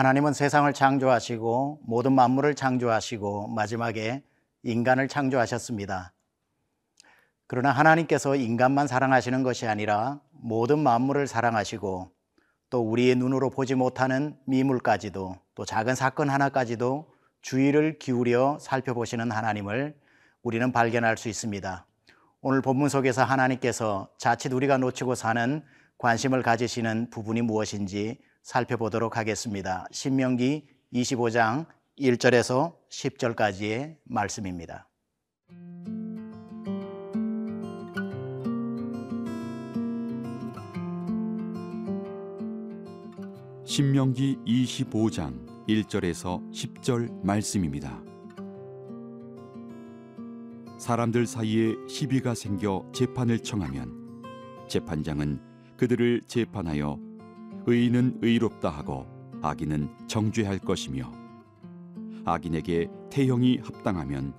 하나님은 세상을 창조하시고 모든 만물을 창조하시고 마지막에 인간을 창조하셨습니다. 그러나 하나님께서 인간만 사랑하시는 것이 아니라 모든 만물을 사랑하시고 또 우리의 눈으로 보지 못하는 미물까지도 또 작은 사건 하나까지도 주의를 기울여 살펴보시는 하나님을 우리는 발견할 수 있습니다. 오늘 본문 속에서 하나님께서 자칫 우리가 놓치고 사는 관심을 가지시는 부분이 무엇인지 살펴보도록 하겠습니다. 신명기 25장 1절에서 10절까지의 말씀입니다. 신명기 25장 1절에서 10절 말씀입니다. 사람들 사이에 시비가 생겨 재판을 청하면 재판장은 그들을 재판하여 의인은 의롭다 하고 악인은 정죄할 것이며 악인에게 태형이 합당하면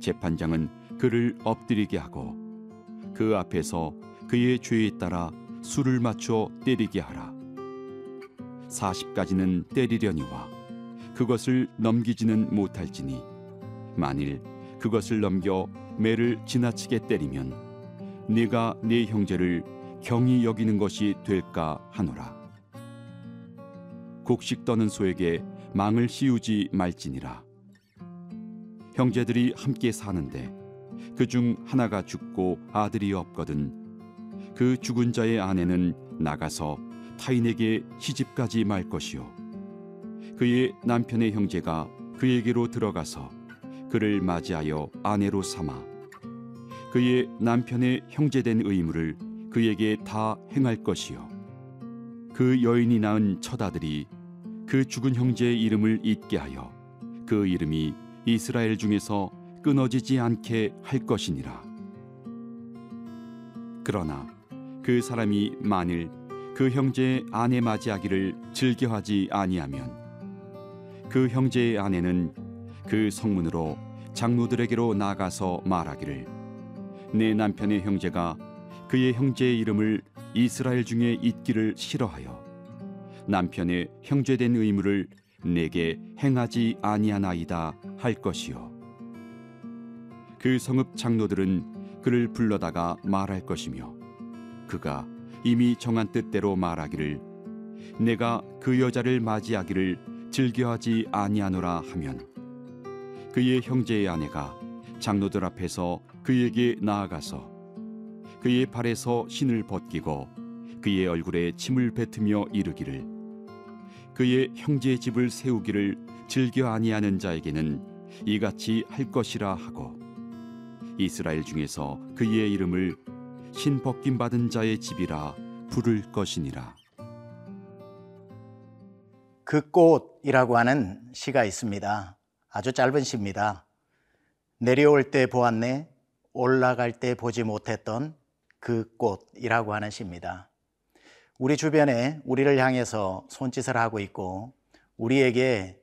재판장은 그를 엎드리게 하고 그 앞에서 그의 죄에 따라 수를 맞춰 때리게 하라. 40까지는 때리려니와 그것을 넘기지는 못할지니 만일 그것을 넘겨 매를 지나치게 때리면 네가 네 형제를 경히 여기는 것이 될까 하노라 곡식 떠는 소에게 망을 씌우지 말지니라. 형제들이 함께 사는데 그 중 하나가 죽고 아들이 없거든 그 죽은 자의 아내는 나가서 타인에게 시집가지 말 것이요. 그의 남편의 형제가 그에게로 들어가서 그를 맞이하여 아내로 삼아 그의 남편의 형제된 의무를 그에게 다 행할 것이요. 그 여인이 낳은 처다들이 그 죽은 형제의 이름을 잊게 하여 그 이름이 이스라엘 중에서 끊어지지 않게 할 것이니라. 그러나 그 사람이 만일 그 형제의 아내 맞이하기를 즐겨하지 아니하면 그 형제의 아내는 그 성문으로 장로들에게로 나가서 말하기를 내 남편의 형제가 그의 형제의 이름을 이스라엘 중에 잊기를 싫어하여 남편의 형제된 의무를 내게 행하지 아니하나이다 할 것이요. 그 성읍 장로들은 그를 불러다가 말할 것이며 그가 이미 정한 뜻대로 말하기를 내가 그 여자를 맞이하기를 즐겨하지 아니하노라 하면 그의 형제의 아내가 장로들 앞에서 그에게 나아가서 그의 발에서 신을 벗기고 그의 얼굴에 침을 뱉으며 이르기를 그의 형제의 집을 세우기를 즐겨 아니하는 자에게는 이같이 할 것이라 하고 이스라엘 중에서 그의 이름을 신 벗김 받은 자의 집이라 부를 것이니라. 그 꽃이라고 하는 시가 있습니다. 아주 짧은 시입니다. 내려올 때 보았네, 올라갈 때 보지 못했던 그 꽃이라고 하는 시입니다. 우리 주변에 우리를 향해서 손짓을 하고 있고 우리에게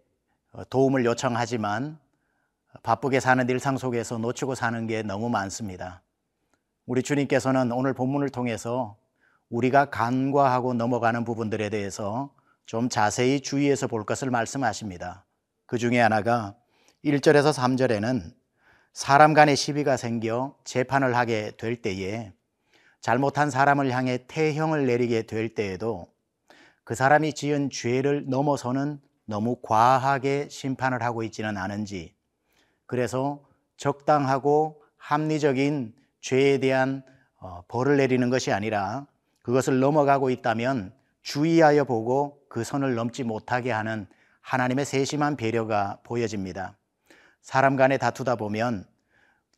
도움을 요청하지만 바쁘게 사는 일상 속에서 놓치고 사는 게 너무 많습니다. 우리 주님께서는 오늘 본문을 통해서 우리가 간과하고 넘어가는 부분들에 대해서 좀 자세히 주의해서 볼 것을 말씀하십니다. 그 중에 하나가 1절에서 3절에는 사람 간의 시비가 생겨 재판을 하게 될 때에 잘못한 사람을 향해 태형을 내리게 될 때에도 그 사람이 지은 죄를 넘어서는 너무 과하게 심판을 하고 있지는 않은지 그래서 적당하고 합리적인 죄에 대한 어, 벌을 내리는 것이 아니라 그것을 넘어가고 있다면 주의하여 보고 그 선을 넘지 못하게 하는 하나님의 세심한 배려가 보여집니다. 사람 간에 다투다 보면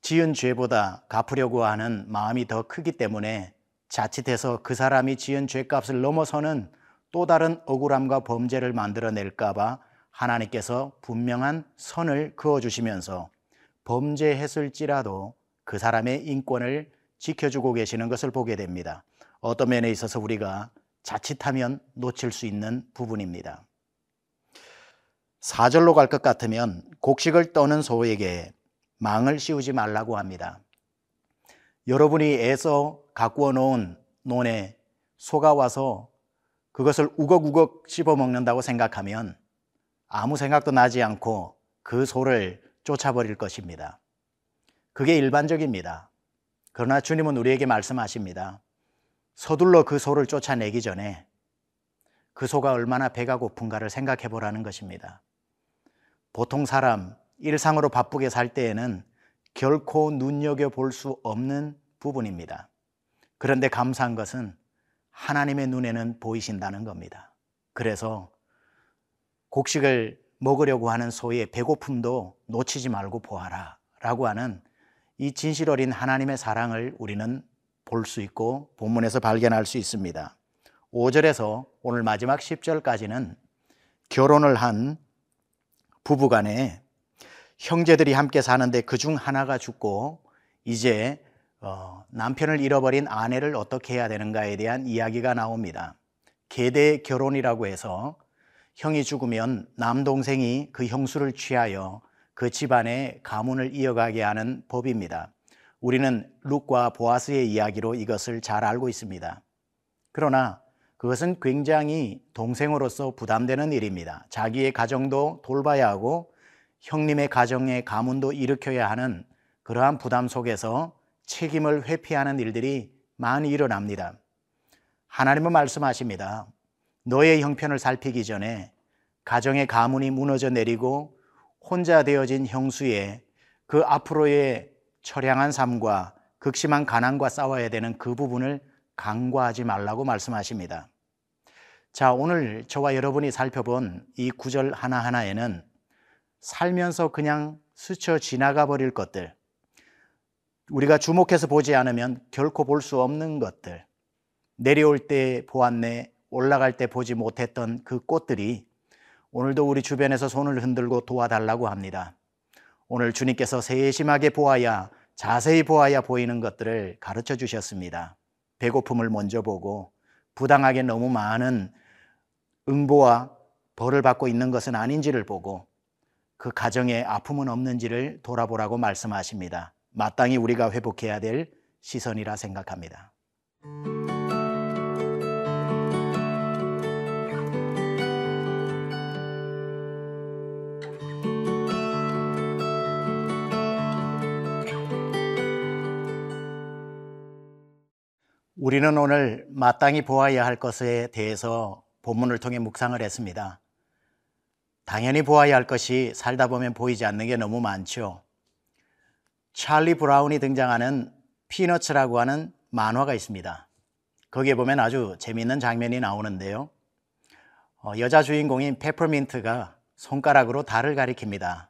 지은 죄보다 갚으려고 하는 마음이 더 크기 때문에 자칫해서 그 사람이 지은 죄값을 넘어서는 또 다른 억울함과 범죄를 만들어낼까봐 하나님께서 분명한 선을 그어주시면서 범죄했을지라도 그 사람의 인권을 지켜주고 계시는 것을 보게 됩니다. 어떤 면에 있어서 우리가 자칫하면 놓칠 수 있는 부분입니다. 4절로 갈 것 같으면 곡식을 떠는 소에게 망을 씌우지 말라고 합니다. 여러분이 애써 가꾸어 놓은 논에 소가 와서 그것을 우걱우걱 씹어 먹는다고 생각하면 아무 생각도 나지 않고 그 소를 쫓아버릴 것입니다. 그게 일반적입니다. 그러나 주님은 우리에게 말씀하십니다. 서둘러 그 소를 쫓아내기 전에 그 소가 얼마나 배가 고픈가를 생각해 보라는 것입니다. 보통 사람, 일상으로 바쁘게 살 때에는 결코 눈여겨 볼 수 없는 부분입니다. 그런데 감사한 것은 하나님의 눈에는 보이신다는 겁니다. 그래서 곡식을 먹으려고 하는 소의 배고픔도 놓치지 말고 보아라 라고 하는 이 진실 어린 하나님의 사랑을 우리는 볼 수 있고 본문에서 발견할 수 있습니다. 5절에서 오늘 마지막 10절까지는 결혼을 한 부부 간에 형제들이 함께 사는데 그 중 하나가 죽고 이제 어, 남편을 잃어버린 아내를 어떻게 해야 되는가에 대한 이야기가 나옵니다. 계대 결혼이라고 해서 형이 죽으면 남동생이 그 형수를 취하여 그 집안의 가문을 이어가게 하는 법입니다. 우리는 룩과 보아스의 이야기로 이것을 잘 알고 있습니다. 그러나 그것은 굉장히 동생으로서 부담되는 일입니다. 자기의 가정도 돌봐야 하고 형님의 가정의 가문도 일으켜야 하는 그러한 부담 속에서 책임을 회피하는 일들이 많이 일어납니다. 하나님은 말씀하십니다. 너의 형편을 살피기 전에 가정의 가문이 무너져 내리고 혼자 되어진 형수의 그 앞으로의 처량한 삶과 극심한 가난과 싸워야 되는 그 부분을 간과하지 말라고 말씀하십니다. 자, 오늘 저와 여러분이 살펴본 이 구절 하나하나에는 살면서 그냥 스쳐 지나가 버릴 것들, 우리가 주목해서 보지 않으면 결코 볼 수 없는 것들, 내려올 때 보았네, 올라갈 때 보지 못했던 그 꽃들이 오늘도 우리 주변에서 손을 흔들고 도와달라고 합니다. 오늘 주님께서 세심하게 보아야, 자세히 보아야 보이는 것들을 가르쳐 주셨습니다. 배고픔을 먼저 보고, 부당하게 너무 많은 응보와 벌을 받고 있는 것은 아닌지를 보고, 그 가정에 아픔은 없는지를 돌아보라고 말씀하십니다. 마땅히 우리가 회복해야 될 시선이라 생각합니다. 우리는 오늘 마땅히 보아야 할 것에 대해서 본문을 통해 묵상을 했습니다. 당연히 보아야 할 것이 살다 보면 보이지 않는 게 너무 많죠. 찰리 브라운이 등장하는 피너츠라고 하는 만화가 있습니다. 거기에 보면 아주 재미있는 장면이 나오는데요. 어, 여자 주인공인 페퍼민트가 손가락으로 달을 가리킵니다.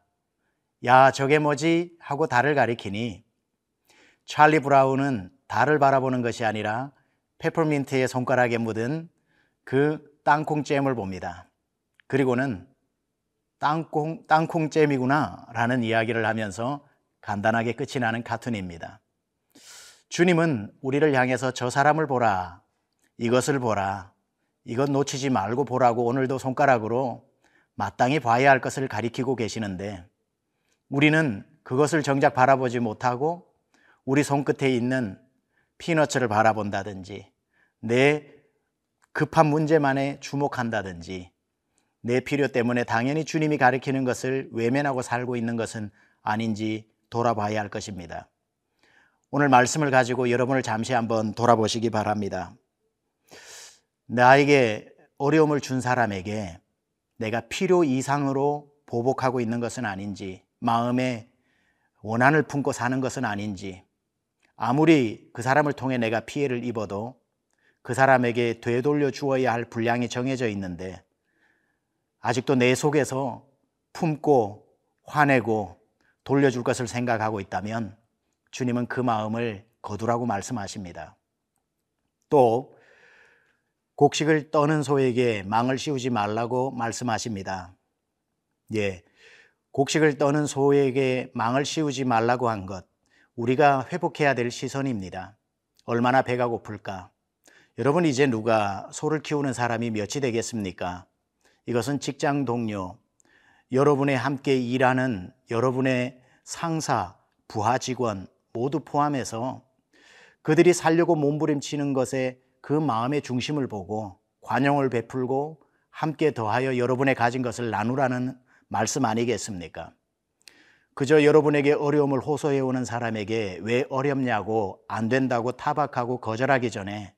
야, 저게 뭐지? 하고 달을 가리키니 찰리 브라운은 달을 바라보는 것이 아니라 페퍼민트의 손가락에 묻은 그 땅콩잼을 봅니다. 그리고는 땅콩, 땅콩잼이구나 라는 이야기를 하면서 간단하게 끝이 나는 카툰입니다. 주님은 우리를 향해서 저 사람을 보라, 이것을 보라, 이것 놓치지 말고 보라고 오늘도 손가락으로 마땅히 봐야 할 것을 가리키고 계시는데 우리는 그것을 정작 바라보지 못하고 우리 손끝에 있는 피너츠를 바라본다든지 내 급한 문제만에 주목한다든지 내 필요 때문에 당연히 주님이 가리키는 것을 외면하고 살고 있는 것은 아닌지 돌아봐야 할 것입니다. 오늘 말씀을 가지고 여러분을 잠시 한번 돌아보시기 바랍니다. 나에게 어려움을 준 사람에게 내가 필요 이상으로 보복하고 있는 것은 아닌지, 마음에 원한을 품고 사는 것은 아닌지, 아무리 그 사람을 통해 내가 피해를 입어도 그 사람에게 되돌려 주어야 할 분량이 정해져 있는데, 아직도 내 속에서 품고 화내고 돌려줄 것을 생각하고 있다면 주님은 그 마음을 거두라고 말씀하십니다. 또 곡식을 떠는 소에게 망을 씌우지 말라고 말씀하십니다. 예. 곡식을 떠는 소에게 망을 씌우지 말라고 한 것, 우리가 회복해야 될 시선입니다. 얼마나 배가 고플까? 여러분, 이제 누가 소를 키우는 사람이 몇이 되겠습니까? 이것은 직장 동료, 여러분의 함께 일하는 여러분의 상사, 부하 직원 모두 포함해서 그들이 살려고 몸부림치는 것에 그 마음의 중심을 보고 관용을 베풀고 함께 더하여 여러분의 가진 것을 나누라는 말씀 아니겠습니까? 그저 여러분에게 어려움을 호소해 오는 사람에게 왜 어렵냐고 안 된다고 타박하고 거절하기 전에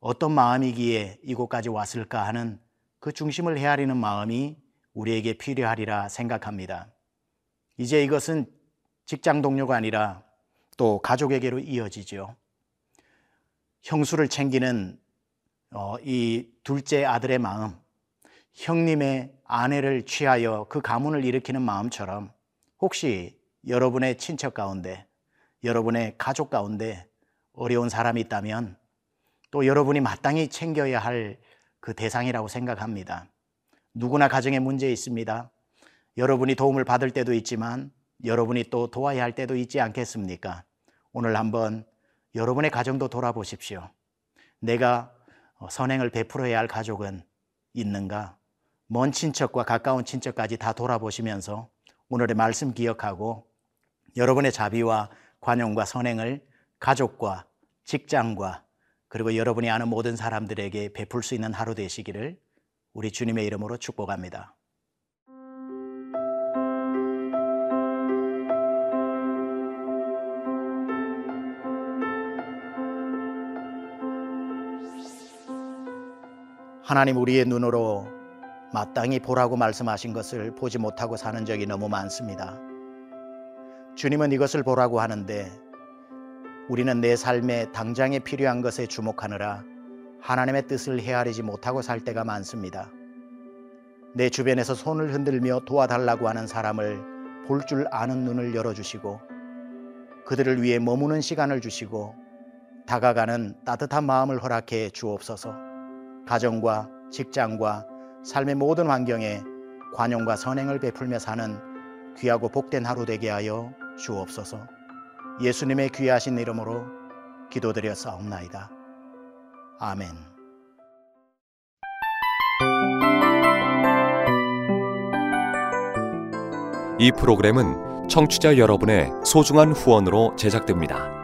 어떤 마음이기에 이곳까지 왔을까 하는 그 중심을 헤아리는 마음이 우리에게 필요하리라 생각합니다. 이제 이것은 직장 동료가 아니라 또 가족에게로 이어지죠. 형수를 챙기는 어, 이 둘째 아들의 마음, 형님의 아내를 취하여 그 가문을 일으키는 마음처럼 혹시 여러분의 친척 가운데, 여러분의 가족 가운데 어려운 사람이 있다면 또 여러분이 마땅히 챙겨야 할 그 대상이라고 생각합니다. 누구나 가정에 문제 있습니다. 여러분이 도움을 받을 때도 있지만 여러분이 또 도와야 할 때도 있지 않겠습니까? 오늘 한번 여러분의 가정도 돌아보십시오. 내가 선행을 베풀어야 할 가족은 있는가? 먼 친척과 가까운 친척까지 다 돌아보시면서 오늘의 말씀 기억하고 여러분의 자비와 관용과 선행을 가족과 직장과 그리고 여러분이 아는 모든 사람들에게 베풀 수 있는 하루 되시기를 우리 주님의 이름으로 축복합니다. 하나님 우리의 눈으로 마땅히 보라고 말씀하신 것을 보지 못하고 사는 적이 너무 많습니다. 주님은 이것을 보라고 하는데 우리는 내 삶에 당장에 필요한 것에 주목하느라 하나님의 뜻을 헤아리지 못하고 살 때가 많습니다. 내 주변에서 손을 흔들며 도와달라고 하는 사람을 볼 줄 아는 눈을 열어주시고 그들을 위해 머무는 시간을 주시고 다가가는 따뜻한 마음을 허락해 주옵소서 가정과 직장과 삶의 모든 환경에 관용과 선행을 베풀며 사는 귀하고 복된 하루 되게 하여 주옵소서 예수님의 귀하신 이름으로 기도드려 싸움나이다. 아멘. 이 프로그램은 청취자 여러분의 소중한 후원으로 제작됩니다.